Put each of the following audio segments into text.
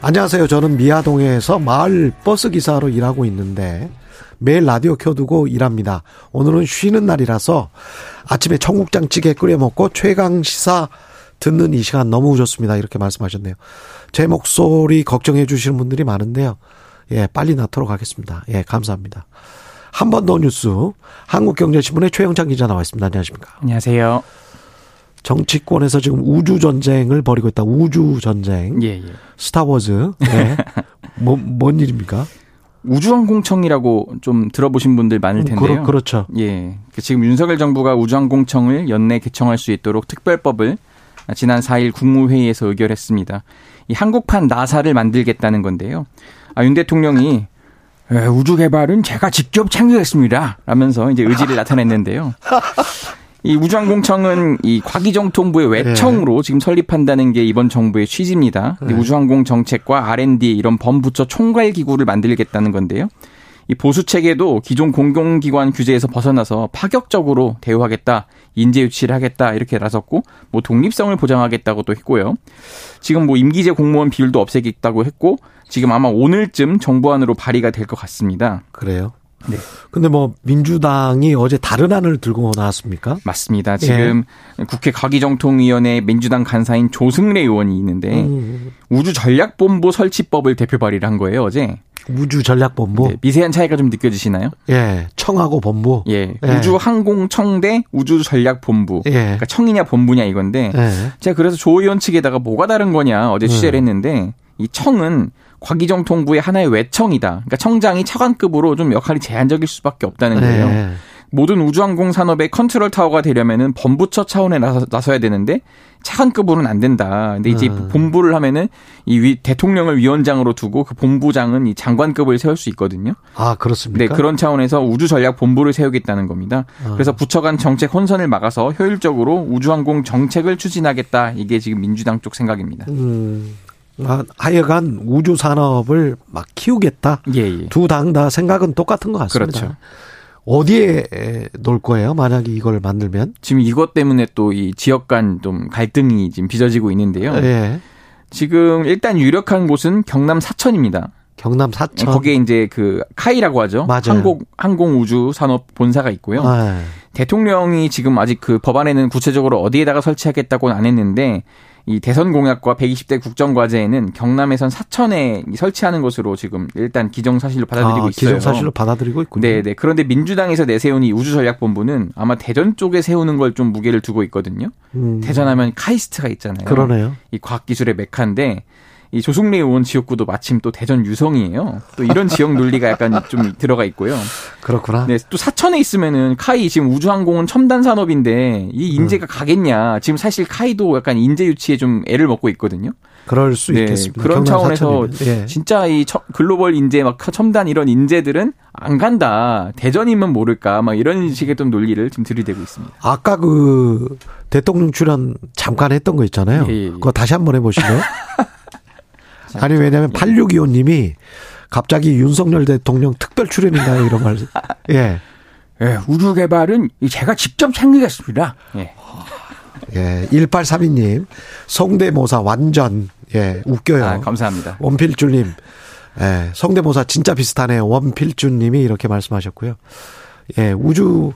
안녕하세요. 저는 미아동에서 마을 버스 기사로 일하고 있는데 매일 라디오 켜두고 일합니다. 오늘은 쉬는 날이라서 아침에 청국장찌개 끓여 먹고 최강 시사 듣는 이 시간 너무 좋습니다. 이렇게 말씀하셨네요. 제 목소리 걱정해 주시는 분들이 많은데요. 예, 빨리 낳도록 하겠습니다. 예, 감사합니다. 한 번 더 뉴스 한국경제신문의 최영창 기자 나와 있습니다. 안녕하십니까? 안녕하세요. 정치권에서 지금 우주 전쟁을 벌이고 있다. 우주 전쟁. 예, 예. 스타워즈. 네. 뭐, 뭔 일입니까? 우주항공청이라고 좀 들어보신 분들 많을 텐데요. 그렇, 죠 예. 그 지금 윤석열 정부가 우주항공청을 연내 개청할 수 있도록 특별법을 지난 4일 국무회의에서 의결했습니다. 이 한국판 나사를 만들겠다는 건데요. 아, 윤 대통령이 우주 개발은 제가 직접 참여했습니다. 라면서 이제 의지를 나타냈는데요. 이 우주항공청은 이 과기정통부의 외청으로 네. 지금 설립한다는 게 이번 정부의 취지입니다. 네. 우주항공 정책과 R&D 이런 범부처 총괄 기구를 만들겠다는 건데요. 이 보수 체계도 기존 공공기관 규제에서 벗어나서 파격적으로 대우하겠다, 인재 유치를 하겠다 이렇게 나섰고, 뭐 독립성을 보장하겠다고 또 했고요. 지금 뭐 임기제 공무원 비율도 없애겠다고 했고, 지금 아마 오늘쯤 정부안으로 발의가 될 것 같습니다. 그래요? 네. 근데 뭐 민주당이 어제 다른 안을 들고 나왔습니까? 맞습니다. 지금 예. 국회 과기정통위원회 민주당 간사인 조승래 의원이 있는데 음. 우주전략본부 설치법을 대표 발의를 한 거예요 어제. 우주전략본부. 네, 미세한 차이가 좀 느껴지시나요? 예, 청하고 본부. 예, 예. 우주항공청 대 우주전략본부. 예. 그러니까 청이냐 본부냐 이건데 예. 제가 그래서 조 의원 측에다가 뭐가 다른 거냐 어제 취재를 음. 했는데 이 청은 과기정 통부의 하나의 외청이다. 그러니까 청장이 차관급으로 좀 역할이 제한적일 수밖에 없다는 거예요. 네. 모든 우주항공 산업의 컨트롤 타워가 되려면은 본부처 차원에 나서, 나서 야 되는데 차관급으로는 안 된다. 근데 이제 음. 본부를 하면은 이 위, 대통령을 위원장으로 두고 그 본부장은 이 장관급을 세울 수 있거든요. 아 그렇습니까? 네 그런 차원에서 우주 전략 본부를 세우겠다는 겁니다. 아. 그래서 부처 간 정책 혼선을 막아서 효율적으로 우주항공 정책을 추진하겠다. 이게 지금 민주당 쪽 생각입니다. 음. 하여간 우주 산업을 막 키우겠다. 예, 예. 두당 다 생각은 똑같은 것 같습니다. 그렇죠. 어디에 놓을 거예요? 만약에 이걸 만들면? 지금 이것 때문에 또 이 지역 간 좀 갈등이 지금 빚어지고 있는데요. 예. 지금 일단 유력한 곳은 경남 사천입니다. 경남 사천. 거기에 이제 그 카이라고 하죠. 맞아요. 항공 항공 우주 산업 본사가 있고요. 아. 대통령이 지금 아직 그 법안에는 구체적으로 어디에다가 설치하겠다고는 안 했는데 이 대선 공약과 120대 국정과제에는 경남에선 사천에 설치하는 것으로 지금 일단 기정사실로 받아들이고 아, 있어요. 기정사실로 받아들이고 있군요. 네, 네. 그런데 민주당에서 내세운 이 우주전략본부는 아마 대전 쪽에 세우는 걸 좀 무게를 두고 있거든요. 음. 대전하면 카이스트가 있잖아요. 그러네요. 이 과학기술의 메카인데 이 조승래 의원 지역구도 마침 또 대전 유성이에요. 또 이런 지역 논리가 약간 좀 들어가 있고요. 그렇구나. 네, 또 사천에 있으면은 카이 지금 우주항공은 첨단 산업인데 이 인재가 음. 가겠냐? 지금 사실 카이도 약간 인재 유치에 좀 애를 먹고 있거든요. 그럴 수 네, 있겠습니다. 그런 차원에서 예. 진짜 이 글로벌 인재 막 첨단 이런 인재들은 안 간다. 대전이면 모를까. 막 이런 식의 좀 논리를 지금 들이대고 있습니다. 아까 그 대통령 출연 잠깐 했던 거 있잖아요. 예, 예. 그거 다시 한번 해보시면 아니 왜냐하면 8625님이 갑자기 윤석열 대통령 특별 출연인가요 이런 말. 예. 예, 우주 개발은 제가 직접 챙기겠습니다. 예. 예, 1832님, 성대모사 완전, 예, 웃겨요. 아, 감사합니다. 원필주님, 예, 성대모사 진짜 비슷하네요. 원필주님이 이렇게 말씀하셨고요. 예, 우주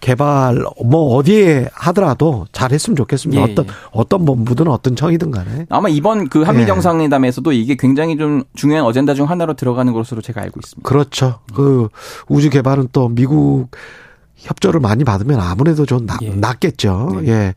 개발 뭐 어디에 하더라도 잘했으면 좋겠습니다. 예, 어떤 예. 어떤 본부든 어떤 청이든 간에 아마 이번 그 한미 예. 정상회담에서도 이게 굉장히 좀 중요한 어젠다 중 하나로 들어가는 것으로 제가 알고 있습니다. 그렇죠. 그 우주 개발은 또 미국 협조를 많이 받으면 아무래도 좀 나, 예. 낫겠죠. 네. 예.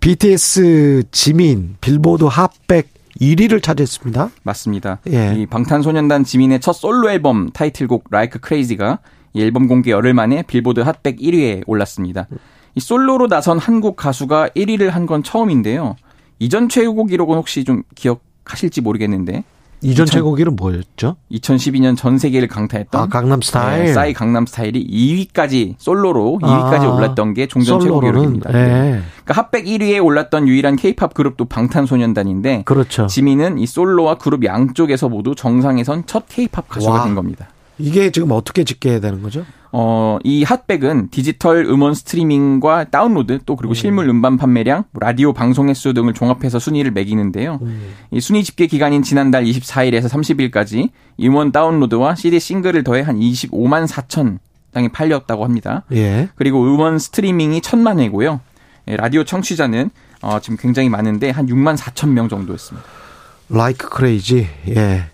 BTS 지민 빌보드 Hot백 1위를 차지했습니다. 맞습니다. 예. 이 방탄소년단 지민의 첫 솔로 앨범 타이틀곡 Like Crazy가 이 앨범 공개 열흘 만에 빌보드 Hot백 1위에 올랐습니다. 이 솔로로 나선 한국 가수가 1위를 한 건 처음인데요. 이전 최고 기록은 혹시 좀 기억하실지 모르겠는데 이전 2000 최고 기록은 뭐였죠? 2012년 전 세계를 강타했던 아, 강남 스타일. 네, 싸이 강남 스타일이 2위까지 솔로로 2위까지 아, 올랐던 게 종전 최고 기록입니다. 예. 네. 그러니까 Hot백 1위에 올랐던 유일한 케이팝 그룹도 방탄소년단인데 그렇죠. 지민은 이 솔로와 그룹 양쪽에서 모두 정상에 선 첫 케이팝 가수가 와. 된 겁니다. 이게 지금 어떻게 집계해야 되는 거죠? 어, 이 Hot백은 디지털 음원 스트리밍과 다운로드 또 그리고 실물 음반 판매량, 뭐 라디오 방송 횟수 등을 종합해서 순위를 매기는데요. 이 순위 집계 기간인 지난달 24일에서 30일까지 음원 다운로드와 CD 싱글을 더해 한 25만 4천 장이 팔렸다고 합니다. 예. 그리고 음원 스트리밍이 천만 회고요. 예, 라디오 청취자는 어, 지금 굉장히 많은데 한 6만 4천 명 정도였습니다. Like Crazy. 예.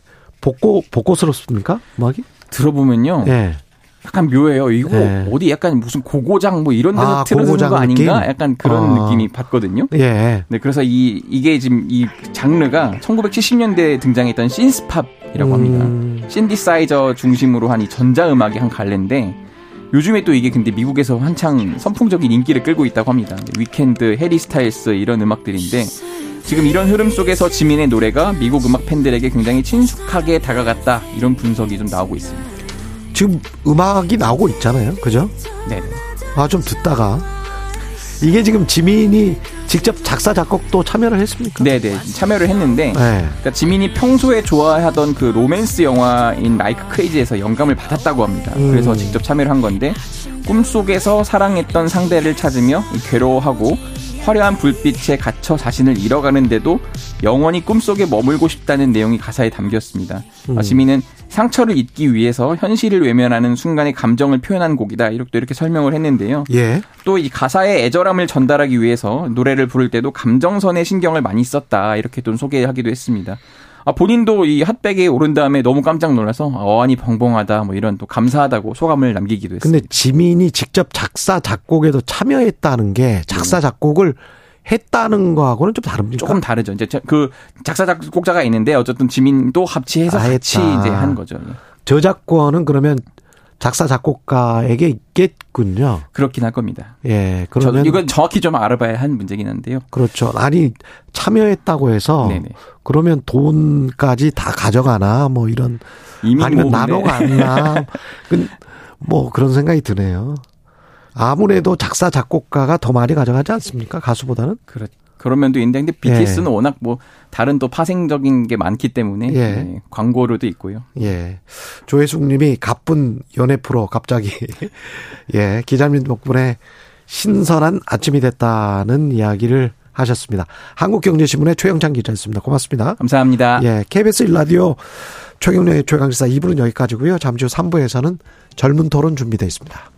복고 복고스럽습니까? 음악이? 들어보면요. 예. 약간 묘해요. 이거 네. 어디 약간 무슨 고고장 뭐 이런 데서 아, 틀어주는 거 아닌가? 느낌? 약간 그런 아. 느낌이 받거든요. 예. 네, 그래서 이 이게 지금 이 장르가 1970년대에 등장했던 synth-pop이라고 합니다. 음, 신디사이저 중심으로 한 이 전자음악의 한 갈래인데 요즘에 또 이게 근데 미국에서 한창 선풍적인 인기를 끌고 있다고 합니다. 위켄드, 해리 스타일스 이런 음악들인데 지금 이런 흐름 속에서 지민의 노래가 미국 음악 팬들에게 굉장히 친숙하게 다가갔다 이런 분석이 좀 나오고 있습니다. 지금 음악이 나오고 있잖아요. 그죠? 네. 아, 좀 듣다가. 이게 지금 지민이 직접 작사, 작곡도 참여를 했습니까? 네네 참여를 했는데 네. 그러니까 지민이 평소에 좋아하던 그 로맨스 영화인 라이크 크레이지에서 영감을 받았다고 합니다. 음. 그래서 직접 참여를 한 건데 꿈속에서 사랑했던 상대를 찾으며 괴로워하고 화려한 불빛에 갇혀 자신을 잃어가는데도 영원히 꿈속에 머물고 싶다는 내용이 가사에 담겼습니다. 음. 아, 지민은 상처를 잊기 위해서 현실을 외면하는 순간의 감정을 표현한 곡이다. 이렇게 이렇게 설명을 했는데요. 예. 또 이 가사의 애절함을 전달하기 위해서 노래를 부를 때도 감정선에 신경을 많이 썼다 이렇게 좀 소개하기도 했습니다. 아, 본인도 이 핫백에 오른 다음에 너무 깜짝 놀라서 아, 어안이 벙벙하다 뭐 이런 또 감사하다고 소감을 남기기도 했습니다. 근데 지민이 직접 작사, 작곡에도 참여했다는 게 작사, 작곡을 했다는 거하고는 좀 다릅니까? 조금 다르죠. 이제 저- 그 작사 작곡자가 있는데 어쨌든 지민도 합치해서 아, 같이 했다. 이제 한 거죠. 저작권은 그러면 작사, 작곡가에게 있겠군요. 그렇긴 할 겁니다. 예. 저, 그러면. 이건 정확히 좀 알아봐야 한 문제긴 한데요. 그렇죠. 아니, 참여했다고 해서. 네네. 그러면 돈까지 다 가져가나, 뭐 이런. 이미 아니면 뭐 나눠 근데 갔나. 그, 뭐 그런 생각이 드네요. 아무래도 작사, 작곡가가 더 많이 가져가지 않습니까? 가수보다는? 그렇 그런 면도 있는데 BTS는 워낙 뭐 다른 또 파생적인 게 많기 때문에 예. 네, 광고료도 있고요. 예. 조혜숙 님이 가쁜 연애 프로 갑자기. 예. 기자님 덕분에 신선한 아침이 됐다는 이야기를 하셨습니다. 한국경제신문의 최영찬 기자였습니다. 고맙습니다. 감사합니다. 예. KBS 1라디오 최경련의 최강시사 2부는 여기까지고요. 잠시 후 3부에서는 젊은 토론 준비되어 있습니다.